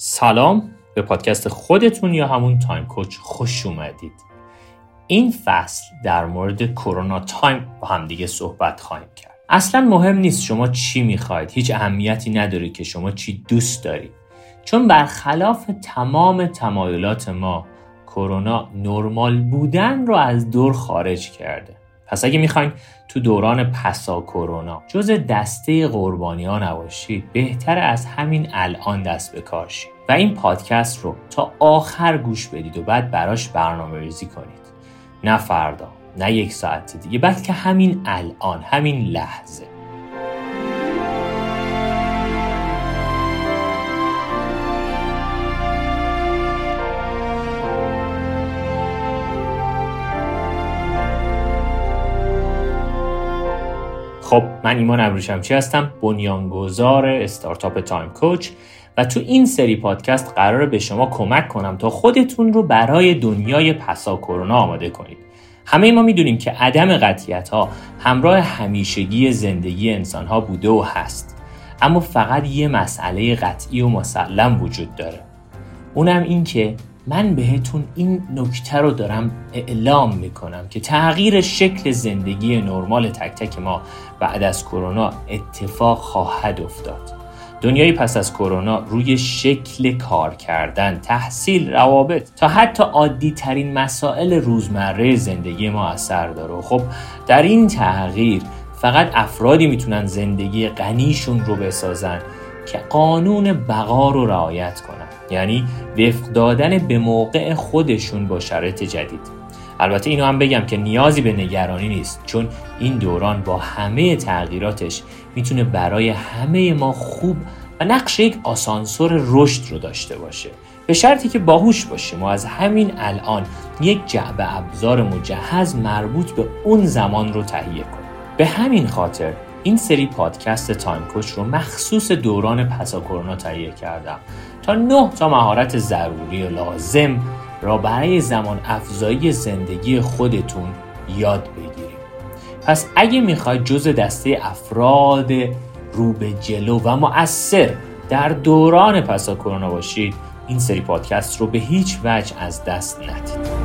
سلام به پادکست خودتون یا همون Time Coach خوش اومدید. این فصل در مورد کرونا time با همدیگه صحبت خواهیم کرد. اصلا مهم نیست شما چی می‌خواید هیچ اهمیتی نداره که شما چی دوست دارید. چون برخلاف تمام تمایلات ما کرونا نرمال بودن رو از دور خارج کرده. پس اگه می‌خواین تو دوران پسا کرونا جز دسته قربانی ها نباشید بهتر از همین الان دست به و این پادکست رو تا آخر گوش بدید و بعد براش برنامه ریزی کنید. نه فردا نه یک ساعت دیگه بلکه همین الان همین لحظه. خب من ایمان ابروشمچی هستم بنیانگذار استارتاپ تایم کوچ و تو این سری پادکست قراره به شما کمک کنم تا خودتون رو برای دنیای پسا کرونا آماده کنید. همه ما می‌دونیم که عدم قطیت ها همراه همیشگی زندگی انسان ها بوده و هست. اما فقط یه مسئله قطعی و مسلم وجود داره. اونم این که من بهتون این نکته رو دارم اعلام می‌کنم که تغییر شکل زندگی نرمال تک تک ما بعد از کرونا اتفاق خواهد افتاد. دنیای پس از کرونا روی شکل کار کردن، تحصیل، روابط تا حتی عادی ترین مسائل روزمره زندگی ما اثر داره. خب در این تغییر فقط افرادی می‌تونن زندگی غنیشون رو بسازن که قانون بقا رو رعایت کنن. یعنی وفق دادن به موقع خودشون با شرایط جدید. البته اینو هم بگم که نیازی به نگرانی نیست چون این دوران با همه تغییراتش می‌تونه برای همه ما خوب و نقش یک آسانسور رشد رو داشته باشه. به شرطی که باهوش باشیم و از همین الان یک جعبه ابزار مجهز مربوط به اون زمان رو تهیه کنیم. به همین خاطر این سری پادکست تایم کوچ رو مخصوص دوران پسا کرونا تهیه کردم تا نه تا مهارت ضروری و لازم را برای زمان افزایی زندگی خودتون یاد بگیریم. پس اگه می‌خواید جز دسته افراد رو به جلو و مؤثر در دوران پسا کرونا باشید این سری پادکست رو به هیچ وجه از دست ندید.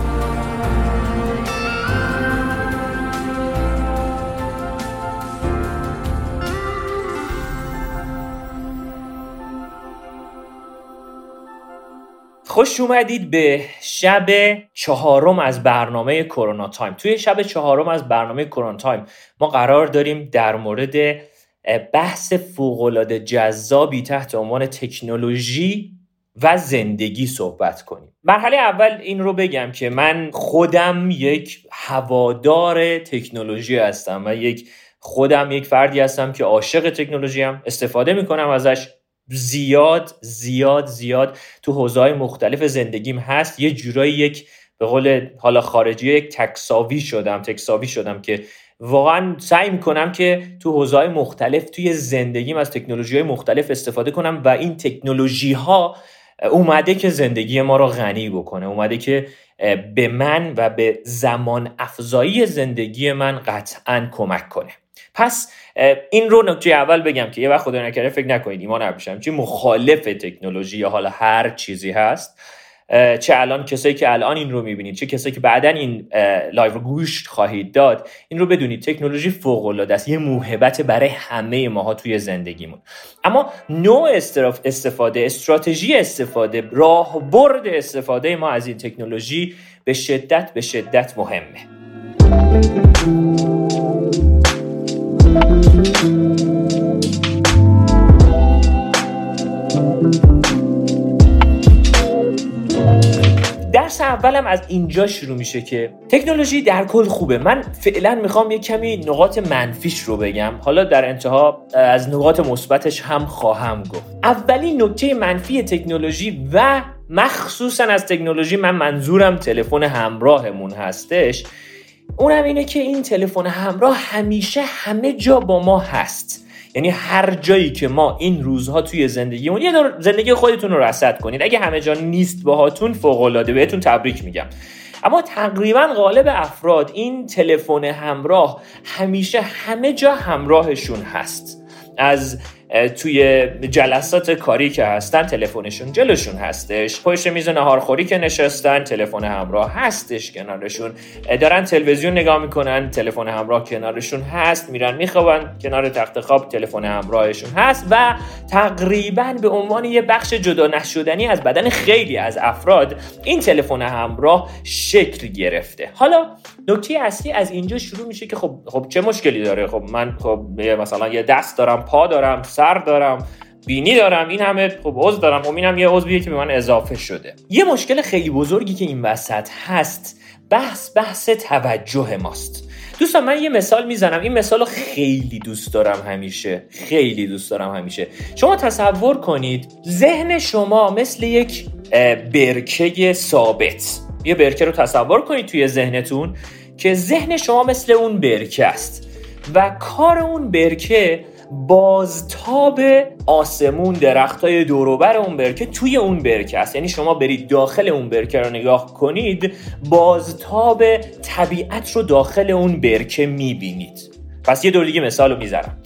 خوش اومدید به شب چهارم از برنامه کرونا time. توی شب چهارم از برنامه کرونا time ما قرار داریم در مورد بحث فوقالعاده جذابی تحت عنوان تکنولوژی و زندگی صحبت کنیم. مرحله اول این رو بگم که من خودم یک هوادار تکنولوژی هستم. و یک خودم یک فردی هستم که عاشق تکنولوژی هم استفاده می‌کنم ازش. زیاد زیاد زیاد تو حوزه‌های مختلف زندگیم هست. یه جورایی یک به قول حالا خارجی یک تکساوی شدم تکساوی شدم که واقعا سعی می‌کنم که تو حوزه‌های مختلف توی زندگیم از تکنولوژی های مختلف استفاده کنم و این تکنولوژی ها اومده که زندگی ما رو غنی بکنه اومده که به من و به زمان افزایی زندگی من قطعا کمک کنه. پس این رو نکته اول بگم که یه وقت خدا نکرده فکر نکنید ایمان نباشم چه مخالف تکنولوژی یا حالا هر چیزی هست چه الان کسایی که الان این رو می‌بینید چه کسایی که بعدا این live رو گوش خواهید داد این رو بدونید تکنولوژی فوق العاده است یه موهبت برای همه ماها توی زندگیمون. اما نوع استفاده استراتژی استفاده راهبرد استفاده ما از این تکنولوژی به شدت به شدت مهمه. درس اولم از اینجا شروع میشه که تکنولوژی در کل خوبه. من فعلا می‌خوام یه کمی نقاط منفیش رو بگم. حالا در انتها از نقاط مثبتش هم خواهم گفت. اولین نکته منفی تکنولوژی و مخصوصا از تکنولوژی من منظورم تلفن همراهمون هستش اونم اینه که این تلفن همراه همیشه همه جا با ما هست. یعنی هر جایی که ما این روزها توی زندگیمون یه زندگی خودتون رو رصد کنید. اگه همه جا نیست باهاتون فوق العاده بهتون تبریک میگم. اما تقریبا غالب افراد این تلفن همراه همیشه همه جا همراهشون هست. از توی جلسات کاری که هستن تلفنشون جلوشون هستش. پشت میز نهارخوری که نشستن تلفن همراه هستش کنارشون. دارن تلویزیون نگاه می‌کنن تلفن همراه کنارشون هست. میرن میخوابن کنار تخت خواب تلفن همراهشون هست و تقریبا به عنوان یه بخش جدا نشدنی از بدن خیلی از افراد این تلفن همراه شکل گرفته. حالا نکته اصلی از اینجا شروع میشه که خب خب چه مشکلی داره؟ خب من خب مثلا یه دست دارم پا دارم سر دارم بینی دارم این همه خب عضو دارم خب اینم یه عضویه که به من اضافه شده. یه مشکل خیلی بزرگی که این وسط هست بحث بحث توجه ماست. دوستان من یه مثال می‌زنم. این مثال رو خیلی دوست دارم همیشه. خیلی دوست دارم همیشه. شما تصور کنید ذهن شما مثل یک برکه ثابت. یه برکه رو تصور کنید توی ذهنتون که ذهن شما مثل اون برکه است و کار اون برکه بازتاب آسمون درخت های دوروبر اون برکه توی اون برکه است. یعنی شما برید داخل اون برکه رو نگاه کنید بازتاب طبیعت رو داخل اون برکه می‌بینید. پس یه دور دیگه مثال رو می‌ذارم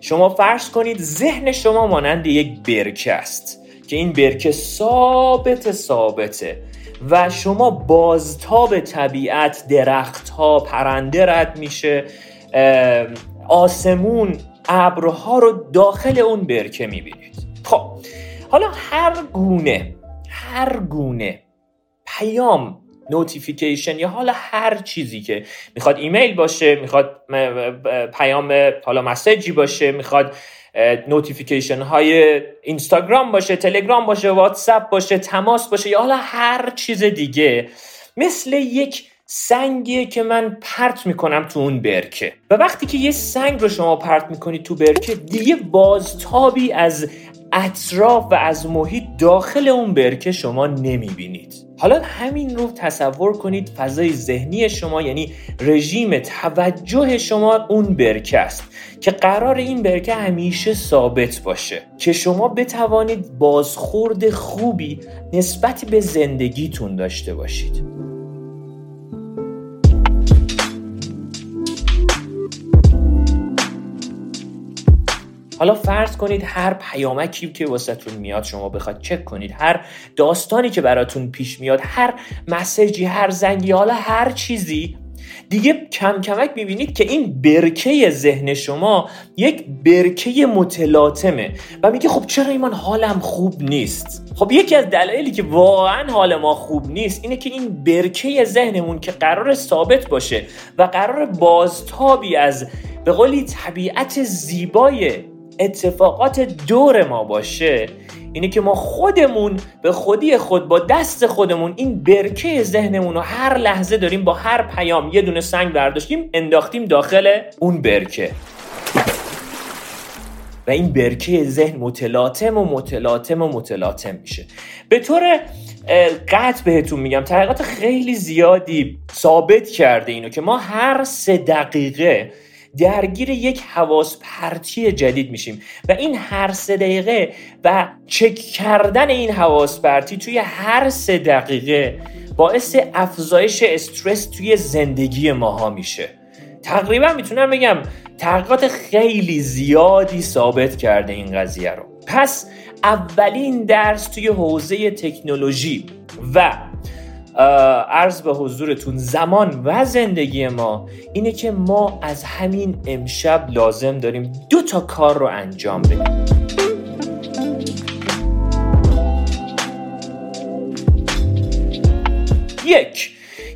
شما فرض کنید ذهن شما مانند یک برکه است که این برکه ثابت ثابته. و شما بازتاب طبیعت درخت ها پرنده رد میشه آسمون ابرها رو داخل اون برکه می‌بینید. خب حالا هر گونه هر گونه پیام نوتیفیکیشن یا حالا هر چیزی که می‌خواد ایمیل باشه می‌خواد پیام حالا message ی باشه می‌خواد notification های اینستاگرام باشه تلگرام باشه واتساپ باشه تماس باشه یا حالا هر چیز دیگه. مثل یک سنگیه که من پرت می‌کنم تو اون برکه. و وقتی که یه سنگ رو شما پرت می‌کنید تو برکه دیگه بازتابی از اطراف و از محیط داخل اون برکه شما نمی‌بینید. حالا همین رو تصور کنید فضای ذهنی شما یعنی رژیم توجه شما اون برکه است که قرار این برکه همیشه ثابت باشه که شما بتوانید بازخورد خوبی نسبت به زندگیتون داشته باشید. حالا فرض کنید هر پیامکی که واسهتون میاد شما بخواد چک کنید. هر داستانی که براتون پیش میاد هر مسیجی هر زنگی حالا هر چیزی. دیگه کم کمک می‌بینید که این برکه ذهن شما یک برکه متلاطمه و میگه خب چرا ایمان حالم خوب نیست؟ خب یکی از دلایلی که واقعا حال ما خوب نیست اینه که این برکه ذهنمون که قرار ثابت باشه و قرار بازتابی از به قولی طبیعت زیبای اتفاقات دور ما باشه اینه که ما خودمون به خودی خود با دست خودمون این برکه ذهنمون رو هر لحظه داریم با هر پیام یه دونه سنگ برداشتیم انداختیم داخل اون برکه. و این برکه ذهن متلاطم و متلاطم و متلاطم میشه. به طور قطع بهتون میگم تحقیقات خیلی زیادی ثابت کرده اینو که ما هر سه دقیقه درگیر یک حواس پرتی جدید میشیم. و این هر سه دقیقه و چک کردن این حواس پرتی توی هر سه دقیقه باعث افزایش استرس توی زندگی ماها میشه. تقریبا می‌تونم بگم تحقیقات خیلی زیادی ثابت کرده این قضیه رو. پس اولین درس توی حوزه تکنولوژی و عرض به حضورتون زمان و زندگی ما اینه که ما از همین امشب لازم داریم دو تا کار رو انجام بدیم. یک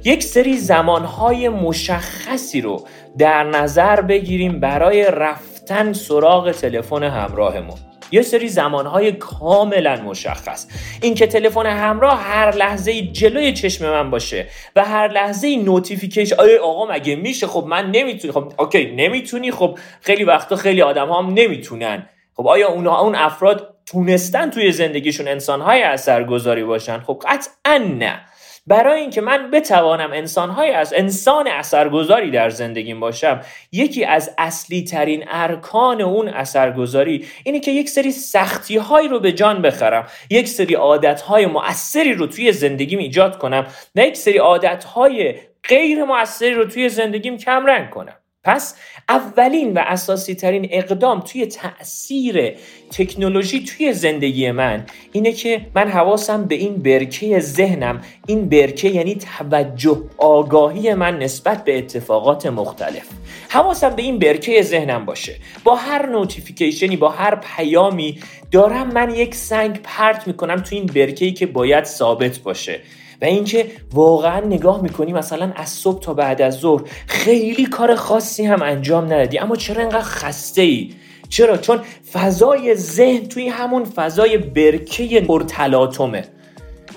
یک سری زمانهای مشخصی رو در نظر بگیریم برای رفتن سراغ تلفن همراهمون. یه سری زمانهای کاملا مشخص. اینکه تلفن همراه هر لحظه جلوی چشم من باشه و هر لحظه notification آیا آقا مگه میشه؟ خب من نمی‌تونی خب okay نمی‌تونی؟ خب خیلی وقتا خیلی آدم هم نمی‌تونن. خب آیا اونها اون افراد تونستن توی زندگیشون انسانهای اثرگذاری باشن؟ خب قطعا نه. برای اینکه من بتوانم انسانهای از انسان اثرگذاری در زندگیم باشم یکی از اصلی ترین ارکان اون اثرگذاری اینه که یک سری سختی هایی رو به جان بخرم یک سری عادت های مؤثری رو توی زندگیم ایجاد کنم و یک سری عادت های غیر مؤثری رو توی زندگیم کم رنگ کنم. پس اولین و اساسی ترین اقدام توی تاثیر تکنولوژی توی زندگی من اینه که من حواسم به این برکه ذهنم. این برکه یعنی توجه آگاهی من نسبت به اتفاقات مختلف. حواسم به این برکه ذهنم باشه. با هر نوتیفیکیشنی با هر پیامی دارم من یک سنگ پرت می‌کنم تو این برکه‌ای که باید ثابت باشه. و اینکه واقعا نگاه می‌کنی مثلا از صبح تا بعد از ظهر خیلی کار خاصی هم انجام ندادی. اما چرا انقدر خسته ای چرا؟ چون فضای ذهن توی همون فضای برکه پرتلاطمه.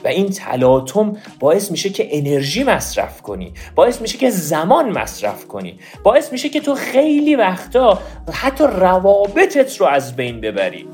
و این تلاطم باعث میشه که انرژی مصرف کنی باعث میشه که زمان مصرف کنی باعث میشه که تو خیلی وقتا حتی روابطت رو از بین ببری.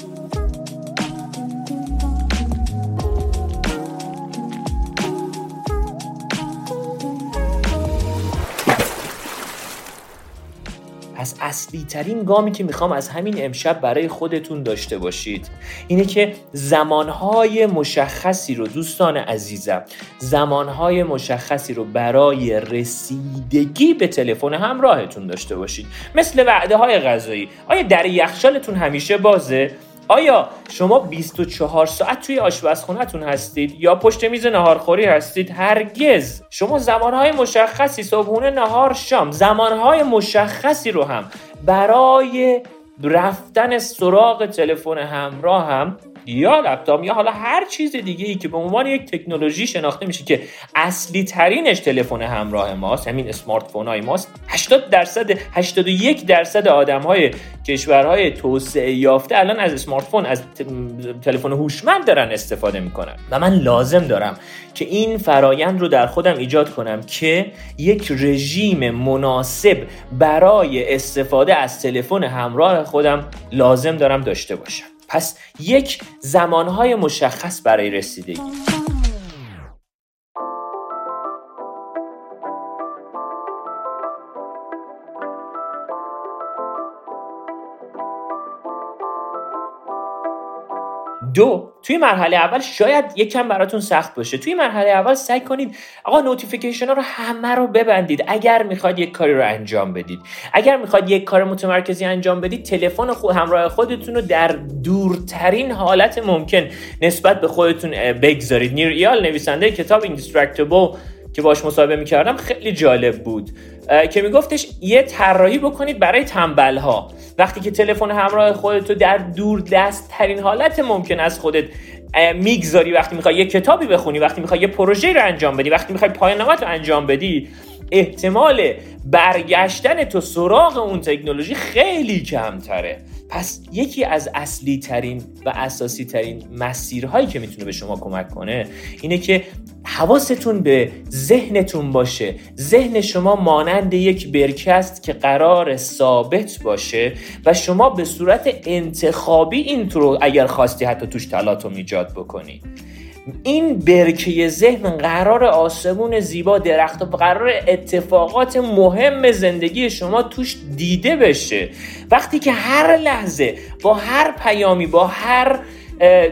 پس اصلی ترین گامی که می‌خوام از همین امشب برای خودتون داشته باشید. اینه که زمانهای مشخصی رو دوستان عزیزم زمانهای مشخصی رو برای رسیدگی به تلفن همراهتون داشته باشید. مثل وعده های غذایی. آیا در یخچالتون همیشه بازه؟ آیا شما 24 ساعت توی آشپزخونهتون هستید یا پشت میز نهارخوری هستید؟ هرگز. شما زمانهای مشخصی صبحونه نهار شام زمانهای مشخصی رو هم برای رفتن سراغ تلفن همراه هم یا لپتاپ یا حالا هر چیز دیگه ای که به عنوان یک تکنولوژی شناخته میشه که اصلی ترینش تلفن همراه ماست همین اسمارت فون های ماست 80 درصد 81 درصد آدم های کشورهای توسعه یافته الان از اسمارت فون از تلفن هوشمند دارن استفاده می‌کنن. و من لازم دارم که این فرایند رو در خودم ایجاد کنم که یک رژیم مناسب برای استفاده از تلفن همراه خودم لازم دارم داشته باشم. پس یک زمانهای مشخص برای رسیدگی. دو توی مرحله اول شاید یکم براتون سخت باشه. توی مرحله اول سعی کنید آقا notification ها رو همه رو ببندید. اگر می‌خواد یک کاری رو انجام بدید. اگر می‌خواد یک کار متمرکزی انجام بدید تلفن خود همراه خودتون رو در دورترین حالت ممکن نسبت به خودتون بگذارید. نیر ایال نویسنده کتاب Indistractable که باش مصاحبه می‌کردم خیلی جالب بود. که میگفتش یه طراحی بکنید برای تنبل ها وقتی که تلفن همراه خودتو در دور دست ترین حالت ممکن از خودت می‌گذاری. وقتی می‌خوای یه کتابی بخونی وقتی می‌خوای یه پروژه رو انجام بدی وقتی می‌خوای پایان رو انجام بدی احتمال برگشتن تو سراغ اون تکنولوژی خیلی کمتره. پس یکی از اصلی ترین و اساسی ترین مسیرهایی که می‌تونه به شما کمک کنه اینه که حواستون به ذهنتون باشه. ذهن شما مانند یک برکه که قرار ثابت باشه و شما به صورت انتخابی این رو اگر خواستی حتی توش تلاطم ایجاد بکنی. این برکه ذهن قرار آسمون زیبا درخت و قرار اتفاقات مهم زندگی شما توش دیده بشه. وقتی که هر لحظه با هر پیامی با هر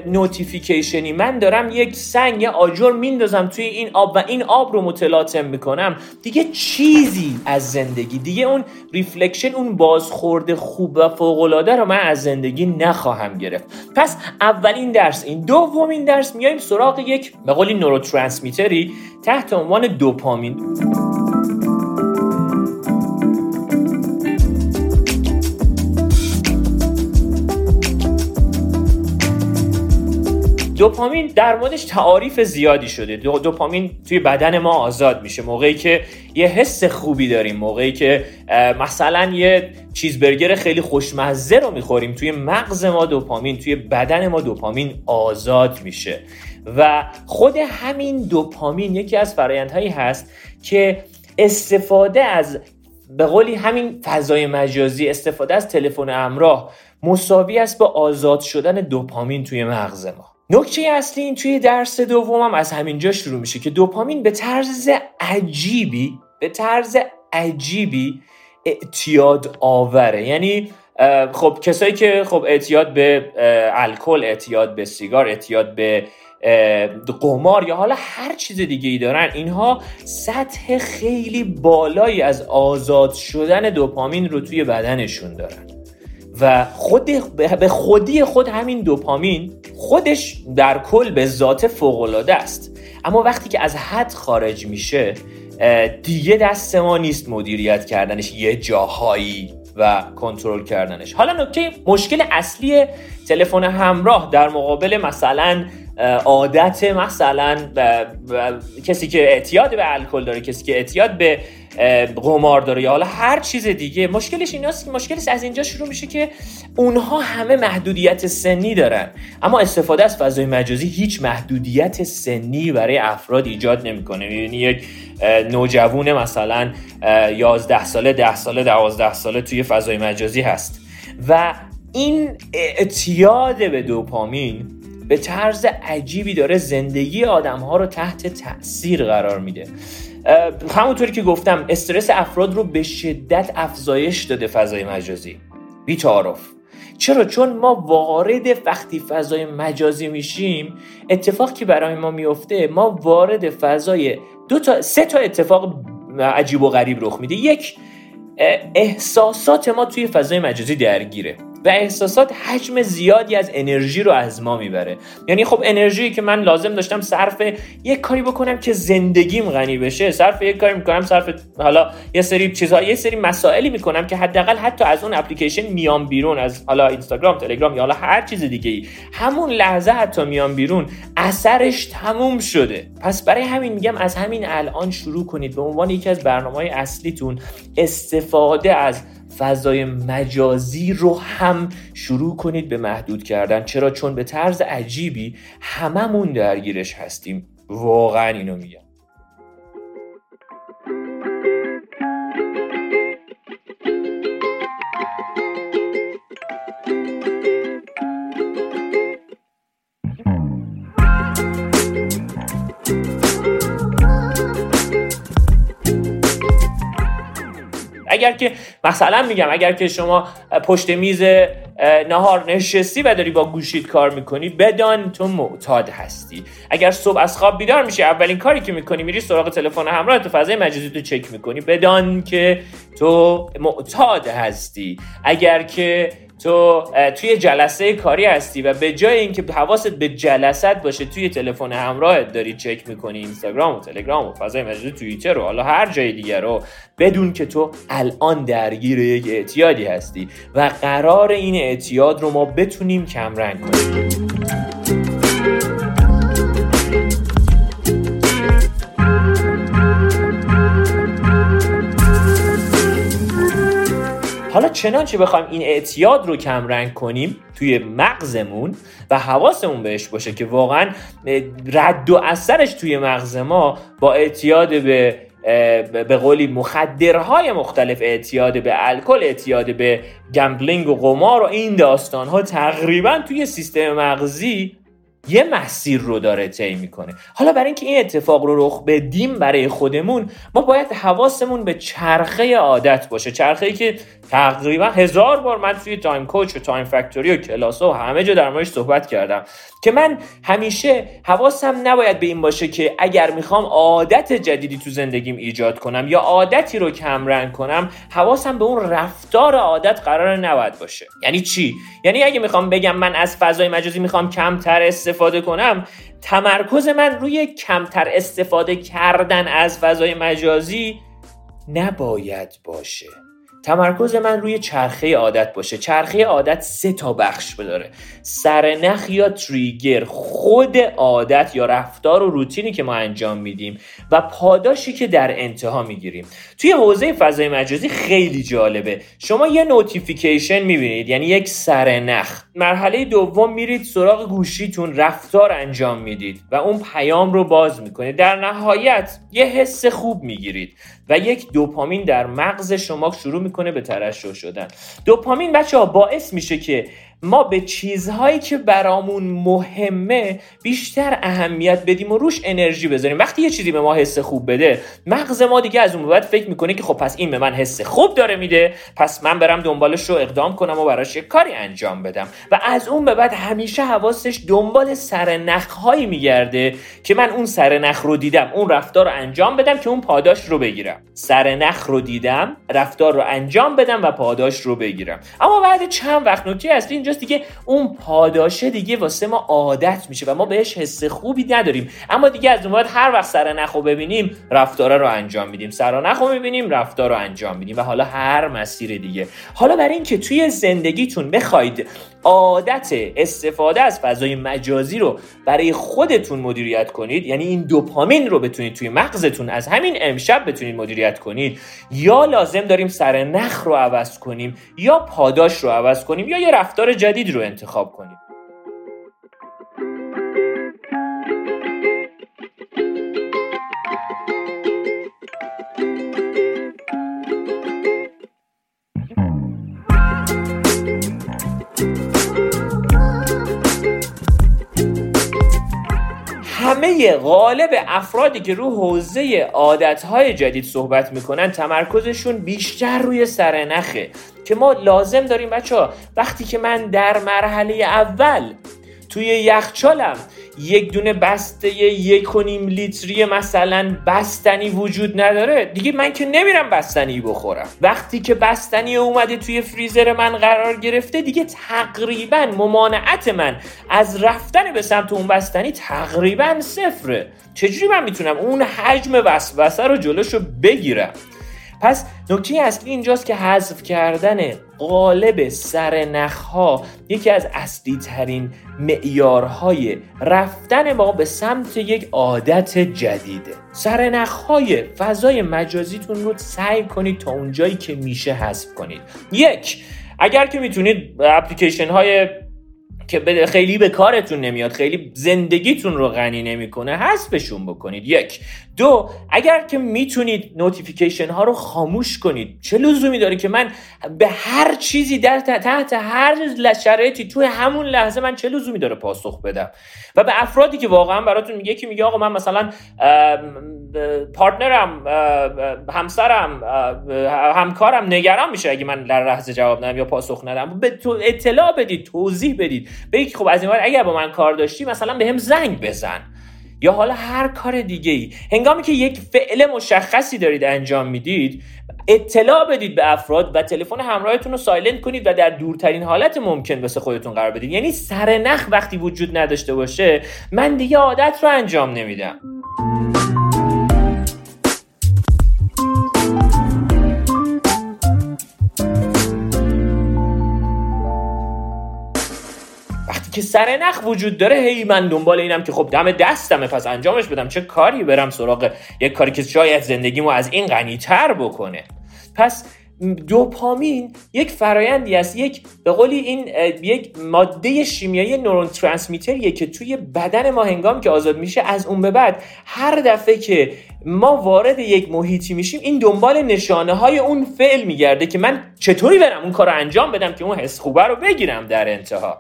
نوتیفیکیشنی من دارم یک سنگ یا آجر میندازم توی این آب و این آب رو متلاطم می‌کنم. دیگه چیزی از زندگی دیگه اون reflection اون بازخورده خوب و فوقالعاده رو من از زندگی نخواهم گرفت. پس اولین درس این دومین درس میایم سراغ یک به قولی neurotransmitter ی تحت عنوان دوپامین. دوپامین در موردش تعاریف زیادی شده. دو دوپامین توی بدن ما آزاد میشه. موقعی که یه حس خوبی داریم موقعی که مثلا یه چیزبرگر خیلی خوشمزه رو می‌خوریم توی مغز ما دوپامین توی بدن ما دوپامین آزاد میشه. و خود همین دوپامین یکی از فرایندهایی هست که استفاده از به قولی همین فضای مجازی استفاده از تلفن همراه مساوی است با آزاد شدن دوپامین توی مغز ما. نکته اصلی این توی درس دومم از همینجا شروع میشه که دوپامین به طرز عجیبی به طرز عجیبی اعتیاد آوره. یعنی خب کسایی که خب اعتیاد به الکل اعتیاد به سیگار اعتیاد به قمار یا حالا هر چیز دیگه ای دارن اینها سطح خیلی بالایی از آزاد شدن دوپامین رو توی بدنشون دارن. و خود به خودی خود همین دوپامین خودش در کل به ذات فوقالعاده است. اما وقتی که از حد خارج میشه دیگه دست ما نیست مدیریت کردنش یه جاهایی و کنترل کردنش. حالا نکته مشکل اصلی تلفن همراه در مقابل مثلا عادت مثلا کسی که اعتیاد به الکل داره کسی که اعتیاد به قمار داره یا حالا هر چیز دیگه. مشکلش ایناست که مشکلش از اینجا شروع میشه که اونها همه محدودیت سنی دارن. اما استفاده از فضای مجازی هیچ محدودیت سنی برای افراد ایجاد نمی‌کنه. می‌بینی یک نوجوون مثلا 11 ساله 10 ساله 12 ساله توی فضای مجازی هست. و این اعتیاد به دوپامین به طرز عجیبی داره زندگی آدم ها رو تحت تاثیر قرار میده. همونطوری که گفتم استرس افراد رو به شدت افزایش داده فضای مجازی. بیتعارف. چرا؟ چون ما وارد وقتی فضای مجازی میشیم اتفاق که برای ما میفته ما وارد فضای دو تا سه تا اتفاق عجیب و غریب رخ میده. یک احساسات ما توی فضای مجازی درگیره. و احساسات حجم زیادی از انرژی رو از ما می‌بره. یعنی خب انرژی که من لازم داشتم صرف یک کاری بکنم که زندگیم غنی بشه صرف یک کاری می‌کنم صرف حالا یه سری چیزها یه سری مسائلی می‌کنم که حداقل حتی از اون اپلیکیشن میام بیرون از حالا اینستاگرام تلگرام یا حالا هر چیز دیگه ای همون لحظه حتی میام بیرون اثرش تموم شده. پس برای همین میگم از همین الان شروع کنید. به عنوان یکی از برنامه های اصلیتون استفاده از فضای مجازی رو هم شروع کنید به محدود کردن. چرا؟ چون به طرز عجیبی هممون درگیرش هستیم. واقعا اینو میگم. اگر که مثلا میگم اگر که شما پشت میز نهار نشستی و داری با گوشید کار می‌کنی بدان تو معتاد هستی. اگر صبح از خواب بیدار میشی اولین کاری که می‌کنی میری سراغ تلفن همراه تو فضای مجازی تو چک می‌کنی. بدان که تو معتاد هستی. اگر که تو توی جلسه کاری هستی و به جای اینکه حواست به جلسات باشه توی تلفن همراهت داری چک می‌کنی اینستاگرام و تلگرام و فضای مجازی توییتر و حالا هر جای دیگر رو بدون که تو الان درگیر یک اعتیادی هستی و قرار این اعتیاد رو ما بتونیم کمرنگ کنیم. حالا چنانچه بخوایم این اعتیاد رو کم رنگ کنیم توی مغزمون و حواسمون بهش باشه که واقعا رد و اثرش توی مغز ما با اعتیاد به به قولی مخدرهای مختلف اعتیاد به الکل اعتیاد به gambling و قمار و این داستان ها تقریبا توی سیستم مغزی یه مسیر رو داره طی می‌کنه. حالا برای اینکه این اتفاق رو رخ بدیم برای خودمون ما باید حواسمون به چرخه عادت باشه. چرخه ای که تقریبا هزار بار من توی تایم کوچ و تایم فکتوری و کلاس و همه جا در موردش صحبت کردم که من همیشه حواسم نباید به این باشه که اگر می‌خوام عادت جدیدی تو زندگیم ایجاد کنم یا عادتی رو کمرنگ کنم حواسم به اون رفتار عادت قرار نباید باشه. یعنی چی؟ یعنی اگه می‌خوام بگم من از فضای مجازی می‌خوام کمتر استفاده کنم تمرکز من روی کمتر استفاده کردن از فضای مجازی نباید باشه. تمرکز من روی چرخه عادت باشه. چرخه عادت سه تا بخش داره سرنخ یا trigger خود عادت یا رفتار و روتینی که ما انجام میدیم و پاداشی که در انتها می‌گیریم. توی حوزه فضای مجازی خیلی جالبه. شما یه notification می‌بینید یعنی یک سرنخ. مرحله دوم میرید سراغ گوشیتون رفتار انجام می‌دید و اون پیام رو باز می‌کنید. در نهایت یه حس خوب می‌گیرید. و یک دوپامین در مغز شما شروع می‌کنه به ترشح شدن. دوپامین بچه ها باعث میشه که ما به چیزهایی که برامون مهمه بیشتر اهمیت بدیم و روش انرژی بذاریم. وقتی یه چیزی به ما حس خوب بده مغز ما دیگه از اون بعد فکر می‌کنه که خب پس این به من حس خوب داره میده پس من برم دنبالش رو اقدام کنم و براش یه کاری انجام بدم. و از اون به بعد همیشه حواسش دنبال سرنخهایی میگرده که من اون سرنخ رو دیدم اون رفتار رو انجام بدم که اون پاداش رو بگیرم. سرنخ رو دیدم رفتار رو انجام بدم و پاداش رو بگیرم. اما بعد چند وقت نکته اصلی اینجاست دیگه. اون پاداشه دیگه واسه ما عادت میشه و ما بهش حس خوبی نداریم. اما دیگه از اون هر وقت سرنخ رو ببینیم رفتار رو انجام میدیم. سرنخ رو می‌بینیم رفتار رو انجام میدیم. و حالا هر مسیر دیگه. حالا برای اینکه توی زندگیتون بخواید عادت استفاده از فضای مجازی رو برای خودتون مدیریت کنید یعنی این دوپامین رو بتونید توی مغزتون از همین امشب بتونید مدیریت کنید یا لازم داریم سر نخ رو عوض کنیم یا پاداش رو عوض کنیم یا یه رفتار جدید رو انتخاب کنیم. همه غالب افرادی که رو حوزه عادتهای جدید صحبت می‌کنن تمرکزشون بیشتر روی سرنخه. که ما لازم داریم بچه وقتی که من در مرحله اول توی یخچالم یک دونه بسته یک و نیم لیتری مثلا بستنی وجود نداره. دیگه من که نمیرم بستنی بخورم. وقتی که بستنی اومده توی فریزر من قرار گرفته دیگه تقریبا ممانعت من از رفتن به سمت اون بستنی تقریبا صفره. چجوری من می‌تونم اون حجم وسوسه رو جلوشو بگیرم؟ پس نکته اصلی اینجاست که حذف کردن قالب ها یکی از اصلی ترین معیارهای رفتن ما به سمت یک عادت جدیده. های فضای مجازیتون رو سعی کنید تا اونجایی که میشه حذف کنید. یک اگر که می‌تونید اپلیکیشن های که خیلی به کارتون نمیاد خیلی زندگیتون رو غنی نمی‌کنه حذفشون بکنید. یک. دو اگر که می‌تونید notification ها رو خاموش کنید. چه لزومی داره که من به هر چیزی در تحت هر شرایطی توی همون لحظه من چه لزومی داره پاسخ بدم؟ و به افرادی که واقعا براتون میگه که میگه آقا من مثلا partner م همسرم همکارم نگران میشه اگه من در لحظه جواب ندم یا پاسخ ندم. به تو اطلاع بدید توضیح بدید. بگید خب از این اگر با من کار داشتی مثلا به هم زنگ بزن. یا حالا هر کار دیگه ای هنگامی که یک فعل مشخصی دارید انجام می‌دید اطلاع بدید به افراد و تلفن همراهتون رو silent کنید و در دورترین حالت ممکن واسه خودتون قرار بدید. یعنی سرنخ وقتی وجود نداشته باشه من دیگه عادت رو انجام نمیدم. که سر نخ وجود داره هی من دنبال اینم که خب دم دستمه پس انجامش بدم. چه کاری برم سراغ یک کاری که شاید زندگیمو از این غنیتر بکنه؟ پس دوپامین یک فرایندی است یک به قولی این یک ماده شیمیایی neurotransmitter یه که توی بدن ما هنگام که آزاد میشه از اون به بعد هر دفعه که ما وارد یک محیطی میشیم این دنبال نشانه های اون فعل میگرده که من چطوری برم اون کار رو انجام بدم که اون حس خوبه رو بگیرم در انتها.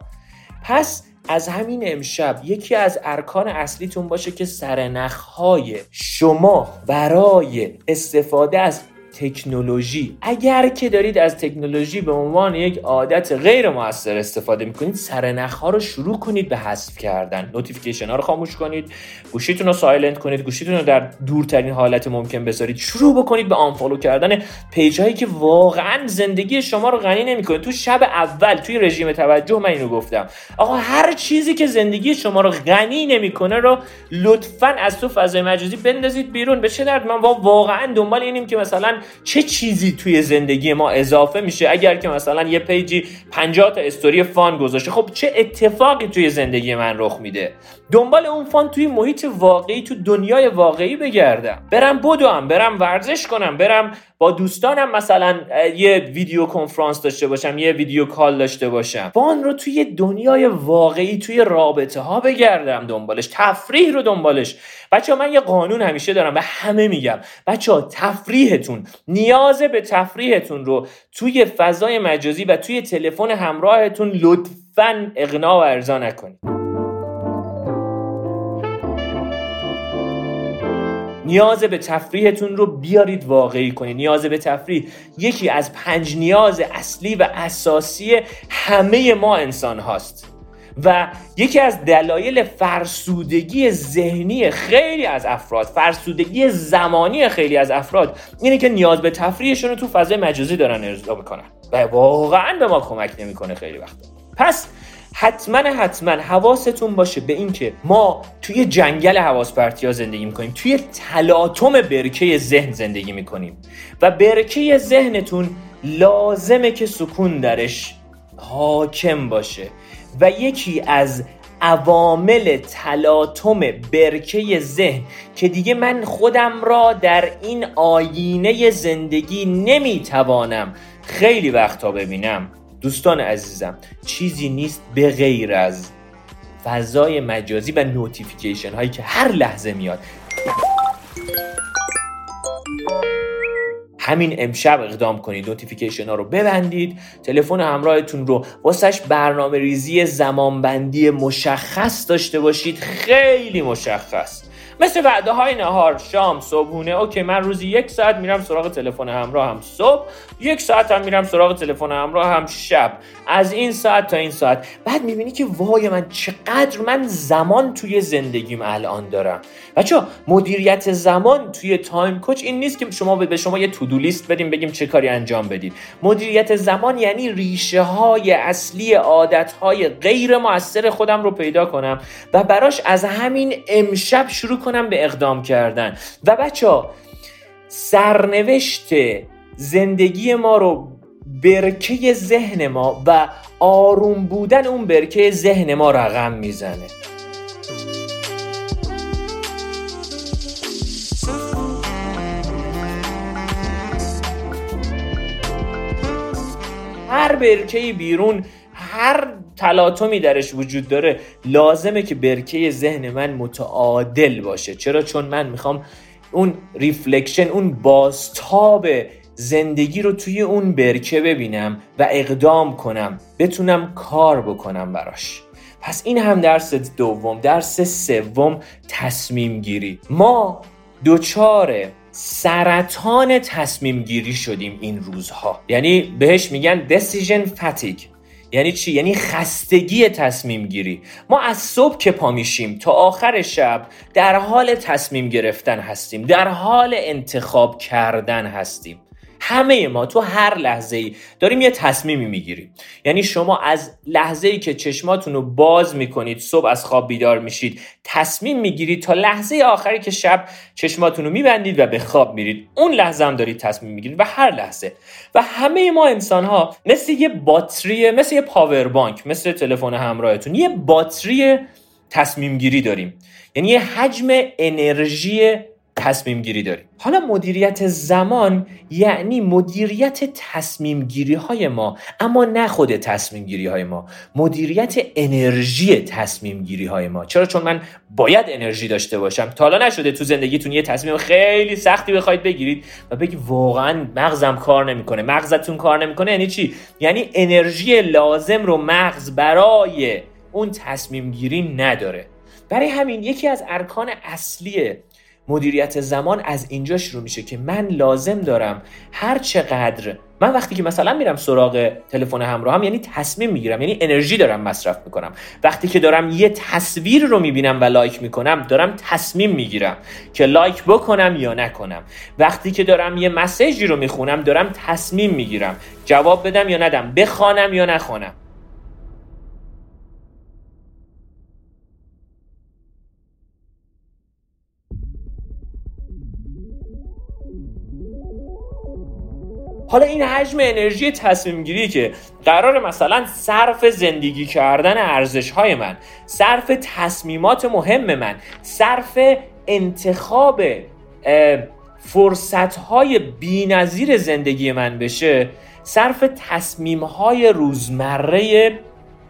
پس از همین امشب یکی از ارکان اصلیتون باشه که سرنخهای شما برای استفاده از تکنولوژی. اگر که دارید از تکنولوژی به عنوان یک عادت غیر موثر استفاده می‌کنید سرنخ ها رو شروع کنید به حذف کردن. notification ها رو خاموش کنید گوشیتون رو silent کنید گوشیتون رو در دورترین حالت ممکن بذارید. شروع بکنید به unfollow کردن page هایی که واقعا زندگی شما رو غنی نمی‌کنه. تو شب اول توی رژیم توجه من اینو گفتم. آقا هر چیزی که زندگی شما رو غنی نمی‌کنه رو لطفا از تو فضای مجازی بندازید بیرون. به چه درد؟ من واقعا دنبال اینیم که مثلا چه چیزی توی زندگی ما اضافه میشه اگر که مثلا یه page ی 50 تا story fun گذاشته. خب چه اتفاقی توی زندگی من رخ میده؟ دنبال اون فان توی محیط واقعی تو دنیای واقعی بگردم. برم بدوم برم ورزش کنم برم با دوستانم مثلا یه ویدیو کنفرانس داشته باشم یه ویدیو کال داشته باشم. فان رو توی دنیای واقعی توی رابطه ها بگردم دنبالش. تفریح رو دنبالش. بچه من یه قانون همیشه دارم و همه میگم. بچه ها تفریحتون نیاز به تفریحتون رو توی فضای مجازی و توی تلفن همراهتون لطف لطفا اقناع و ارضا نکنید. نیاز به تفریحتون رو بیارید واقعی کنید. نیاز به تفریح یکی از پنج نیاز اصلی و اساسی همه ما انسان هاست. و یکی از دلایل فرسودگی ذهنی خیلی از افراد فرسودگی زمانی خیلی از افراد اینه که نیاز به تفریحشون رو تو فضای مجازی دارن ارضا می‌کنن و واقعا به ما کمک نمی‌کنه خیلی وقت پس حتما حتما حواستون باشه به اینکه ما توی جنگل حواس پرتی ها زندگی می‌کنیم توی تلاطم برکه ذهن زندگی می‌کنیم و برکه ذهنتون لازمه که سکون درش حاکم باشه. و یکی از عوامل تلاطم برکه ذهن که دیگه من خودم را در این آینه زندگی نمی‌توانم خیلی وقتا ببینم. دوستان عزیزم چیزی نیست به غیر از فضای مجازی و نوتیفیکیشن هایی که هر لحظه میاد. همین امشب اقدام کنید notification ها رو ببندید تلفن همراهتون رو واسش برنامه ریزی زمانبندی مشخص داشته باشید خیلی مشخص. مثل وعده های نهار شام صبحونه. okay من روزی یک ساعت میرم سراغ تلفن همراه هم صبح یک ساعت هم میرم سراغ تلفن همراه هم شب. از این ساعت تا این ساعت. بعد می‌بینی که وای من چقدر من زمان توی زندگیم الان دارم. بچه مدیریت زمان توی تایم کوچ این نیست که شما به شما یه تودو لیست بدیم بگیم چه کاری انجام بدید. مدیریت زمان یعنی ریشه های اصلی عادت های غیر موثر خودم رو پیدا کنم و براش از همین امشب شروع کنم به اقدام کردن. و بچه سرنوشت زندگی ما رو برکه ذهن ما و آروم بودن اون برکه ذهن ما رقم می‌زنه. هر برکه بیرون هر تلاطمی درش وجود داره لازمه که برکه ذهن من متعادل باشه. چرا؟ چون من می‌خوام اون reflection اون بازتاب زندگی رو توی اون برکه ببینم و اقدام کنم. بتونم کار بکنم براش. پس این هم درس دوم درس سوم تصمیم گیری. ما دوچار سرطان تصمیم گیری شدیم این روزها. یعنی بهش میگن decision fatigue. یعنی چی؟ یعنی خستگی تصمیم گیری. ما از صبح که پا میشیم تا آخر شب در حال تصمیم گرفتن هستیم در حال انتخاب کردن هستیم. همه ما تو هر لحظه ای داریم یه تصمیمی می‌گیریم. یعنی شما از لحظه ای که چشماتون رو باز می‌کنید صبح از خواب بیدار میشید تصمیم می‌گیرید تا لحظه آخری که شب چشماتون رو میبندید و به خواب میرید. اون لحظه هم دارید تصمیم می‌گیرید و هر لحظه. و همه ما انسان ها مثل یه باتری مثل یه پاور بانک مثل تلفن همراهتون یه باتری تصمیم گیری داریم. یعنی یه حجم انرژی تصمیم گیری داریم. حالا مدیریت زمان یعنی مدیریت تصمیم گیری های ما اما نه خود تصمیم گیری های ما مدیریت انرژی تصمیم گیری های ما. چرا؟ چون من باید انرژی داشته باشم. تا حالا نشده تو زندگیتون یه تصمیم خیلی سختی بخواید بگیرید و بگی واقعا مغزم کار نمی‌کنه. مغزتون کار نمی‌کنه یعنی چی؟ یعنی انرژی لازم رو مغز برای اون تصمیم گیری نداره. برای همین یکی از ارکان اصلی مدیریت زمان از اینجا شروع میشه که من لازم دارم هر چقدر من وقتی که مثلا میرم سراغ تلفن همراهم یعنی تصمیم می‌گیرم یعنی انرژی دارم مصرف می‌کنم. وقتی که دارم یه تصویر رو می‌بینم و لایک می‌کنم دارم تصمیم می‌گیرم که لایک بکنم یا نکنم. وقتی که دارم یه مسیجی رو می‌خونم دارم تصمیم می‌گیرم جواب بدم یا ندم بخوانم یا نخوانم. حالا این حجم انرژی تصمیم گیری که قرار مثلا صرف زندگی کردن ارزش های من صرف تصمیمات مهم من صرف انتخاب فرصت های بی زندگی من بشه صرف تصمیم های روزمره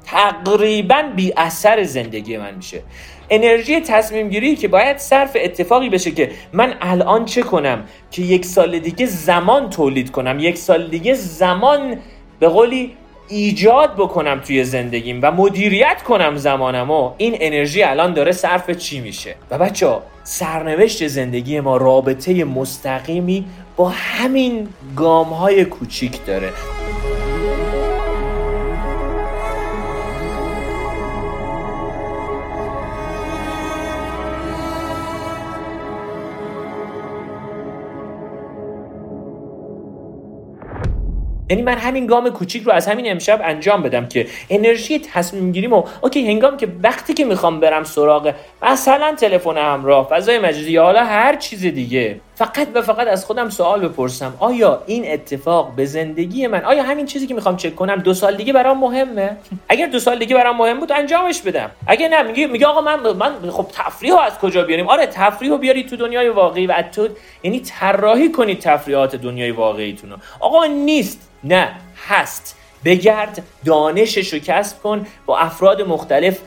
تقریبا بی اثر زندگی من میشه. انرژی تصمیم گیری که باید صرف اتفاقی بشه که من الان چه کنم؟ که یک سال دیگه زمان تولید کنم یک سال دیگه زمان به قولی ایجاد بکنم توی زندگیم و مدیریت کنم زمانم و این انرژی الان داره صرف چی میشه؟ و بچه سرنوشت زندگی ما رابطه مستقیمی با همین گام های کوچیک داره. یعنی من همین گام کوچیک رو از همین امشب انجام بدم که انرژی تصمیم گیریمو اوکی هنگام که وقتی که می‌خوام برم سراغ مثلا تلفن همراه فضای مجازی یا حالا هر چیز دیگه. فقط و فقط از خودم سوال بپرسم. آیا این اتفاق به زندگی من آیا همین چیزی که می‌خوام چک کنم دو سال دیگه برام مهمه؟ اگر دو سال دیگه برام مهم بود انجامش بدم. اگه نه میگه میگه آقا من من خب تفریح از کجا بیاریم؟ آره تفریح رو بیاری تو دنیای واقعی و تو یعنی طراحی کنید تفریحات دنیای واقعیتون آقا نیست. نه هست. بگرد دانشش رو کسب کن با افراد مختلف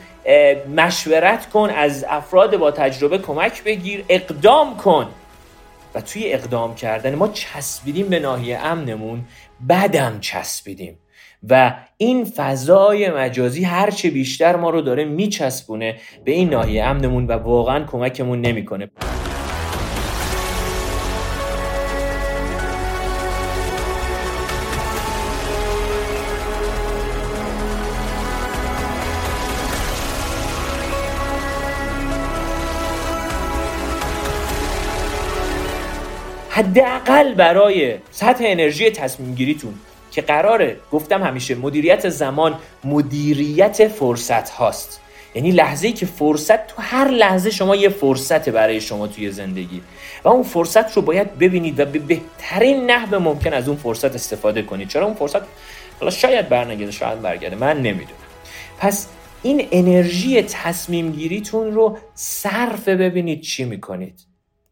مشورت کن از افراد با تجربه کمک بگیر اقدام کن. و توی اقدام کردن ما چسبیدیم به ناحیه امنمون بدم چسبیدیم. و این فضای مجازی هرچه بیشتر ما رو داره میچسبونه به این ناحیه امنمون و واقعا کمکمون نمی‌کنه. حداقل برای سطح انرژی تصمیم گیریتون که قراره گفتم همیشه مدیریت زمان مدیریت فرصت هاست. یعنی لحظه ای که فرصت تو هر لحظه شما یه فرصت برای شما توی زندگی. و اون فرصت رو باید ببینید و به بهترین نحو ممکن از اون فرصت استفاده کنید. چرا اون فرصت؟ حالا شاید برنگرده شاید برگرده. من نمی‌دونم. پس این انرژی تصمیم گیریتون رو صرف ببینید چی می‌کنید.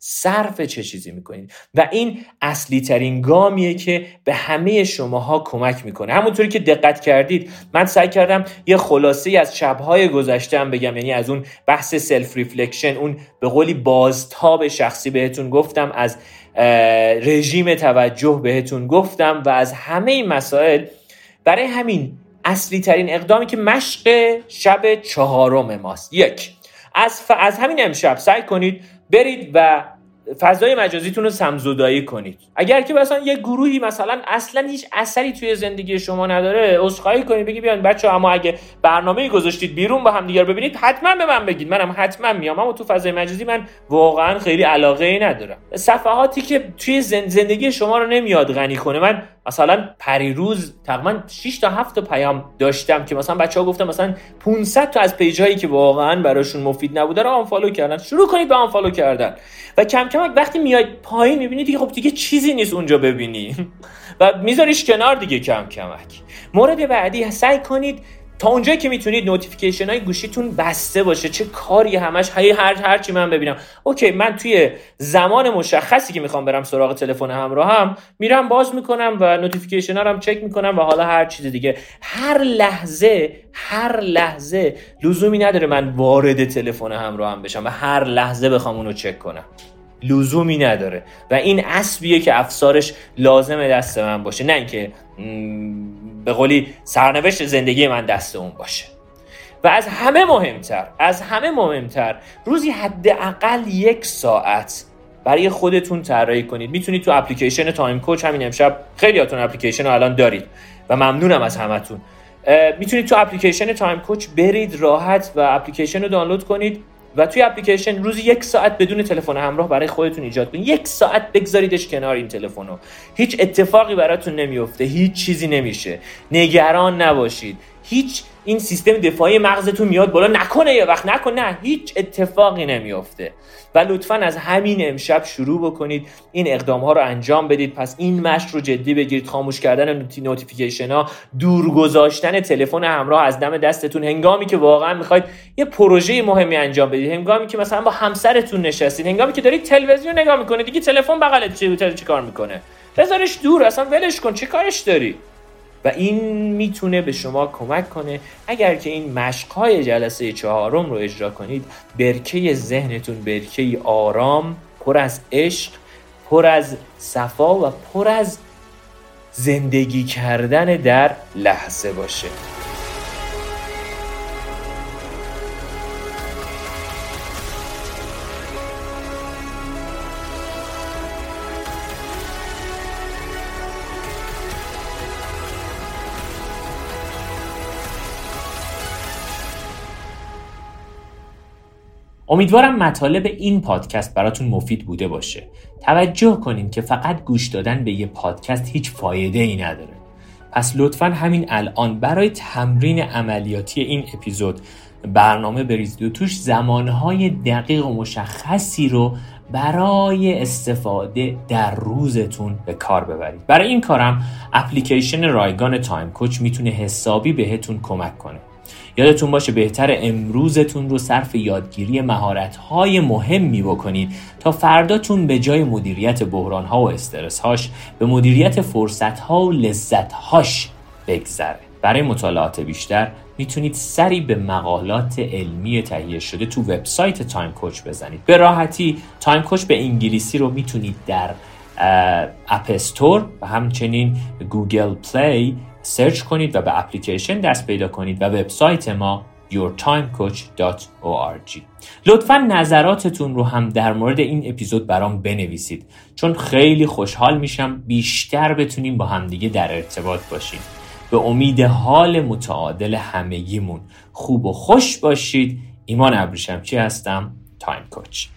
صرف چه چیزی می‌کنید و این اصلی ترین گامیه که به همه شماها کمک می‌کنه. همونطوری که دقت کردید من سعی کردم یه خلاصه از شبهای گذشتم بگم. یعنی از اون بحث self reflection اون به قولی بازتاب شخصی بهتون گفتم از رژیم توجه بهتون گفتم و از همه این مسائل برای همین اصلی ترین اقدامی که مشق شب چهارم ماست. یک از, از همین امشب سعی کنید برید و فضای مجازیتون رو سمزدایی کنید. اگر که مثلا یه گروهی مثلا اصلا هیچ اثری توی زندگی شما نداره عذرخواهی کنید بگی بیان بچه اما اگه برنامه گذاشتید بیرون با هم دیگر ببینید حتما به من بگید. منم حتما میام اما تو فضای مجازی من واقعا خیلی علاقه ای ندارم. صفحاتی که توی زندگی شما رو نمیاد غنی کنه من مثلا پریروز تقریبا 6 تا 7 تا پیام داشتم که مثلا بچه ها گفتن مثلا 500 تا از پیج هایی که واقعا براشون مفید نبوده رو unfollow کردن. شروع کنید به unfollow کردن. و کم کم وقتی میای پایین می‌بینی دیگه خب دیگه چیزی نیست اونجا ببینی. و میذاریش کنار دیگه کم کمک. مورد بعدی سعی کنید تا اونجایی که می‌تونید notification های گوشیتون بسته باشه چه کاری همش هی هر هر چی من ببینم. okay من توی زمان مشخصی که می‌خوام برم سراغ تلفن همراه هم میرم باز می‌کنم و notification ها رو چک می‌کنم و حالا هر چیز دیگه. هر لحظه هر لحظه لزومی نداره من وارد تلفن همراه هم بشم و هر لحظه بخوام اونو چک کنم. لزومی نداره. و این اسبیه که افسارش لازم دست من باشه. نه اینکه به قولی سرنوشت زندگی من دست اون باشه. و از همه مهمتر از همه مهمتر روزی حداقل یک ساعت برای خودتون طراحی کنید. می‌تونید تو اپلیکیشن تایم کوچ همین امشب خیلیاتون اپلیکیشن رو الان دارید و ممنونم از همتون. می‌تونید تو اپلیکیشن Time Coach برید راحت و اپلیکیشن رو دانلود کنید. و توی اپلیکیشن روزی یک ساعت بدون تلفن همراه برای خودتون ایجاد کنید. یک ساعت بگذاریدش کنار این تلفن رو هیچ اتفاقی براتون نمیفته. هیچ چیزی نمیشه. نگران نباشید. هیچ این سیستم دفاعی مغزتون میاد بالا. نکنه یه وقت نکن. نه هیچ اتفاقی نمیافته. و لطفا از همین امشب شروع بکنید. این اقدام ها رو انجام بدید. پس این مشق رو جدی بگیرید. خاموش کردن notification ها دور گذاشتن تلفن همراه از دم دستتون. هنگامی که واقعا می‌خواید یه پروژه مهمی انجام بدید. هنگامی که مثلا با همسرتون نشستید. هنگامی که دارید تلویزیون نگاه می‌کنید. دیگه تلفن بغلت چی کار می‌کنه؟ بذارش دور. اصلا ولش کن. چی کارش داری؟ و این می‌تونه به شما کمک کنه. اگر که این مشقهای جلسه چهارم رو اجرا کنید برکه ذهنتون برکه آرام پر از عشق پر از صفا و پر از زندگی کردن در لحظه باشه. امیدوارم مطالب این پادکست براتون مفید بوده باشه. توجه کنین که فقط گوش دادن به یه پادکست هیچ فایده ای نداره. پس لطفا همین الان برای تمرین عملیاتی این اپیزود برنامه بریزید و توش زمانهای دقیق و مشخصی رو برای استفاده در روزتون به کار ببرید. برای این کارم اپلیکیشن رایگان تایم کوچ می‌تونه حسابی بهتون کمک کنه. یادتون باشه بهتر امروزتون رو صرف یادگیری مهارت‌های مهمی بکنید تا فرداتون به جای مدیریت بحران‌ها و استرس‌هاش به مدیریت فرصت‌ها و لذت‌هاش بگذره. برای مطالعات بیشتر می‌تونید سری به مقالات علمی تهیه شده تو وبسایت Time Coach بزنید. به راحتی Time Coach به انگلیسی رو می‌تونید در App Store و همچنین Google Play search کنید و به اپلیکیشن دست پیدا کنید و وبسایت ما yourtimecoach.org لطفا نظراتتون رو هم در مورد این اپیزود برام بنویسید چون خیلی خوشحال میشم بیشتر بتونیم با همدیگه در ارتباط باشیم. به امید حال متعادل همگیمون. خوب و خوش باشید. ایمان ابریشمچی هستم؟ تایم کوچ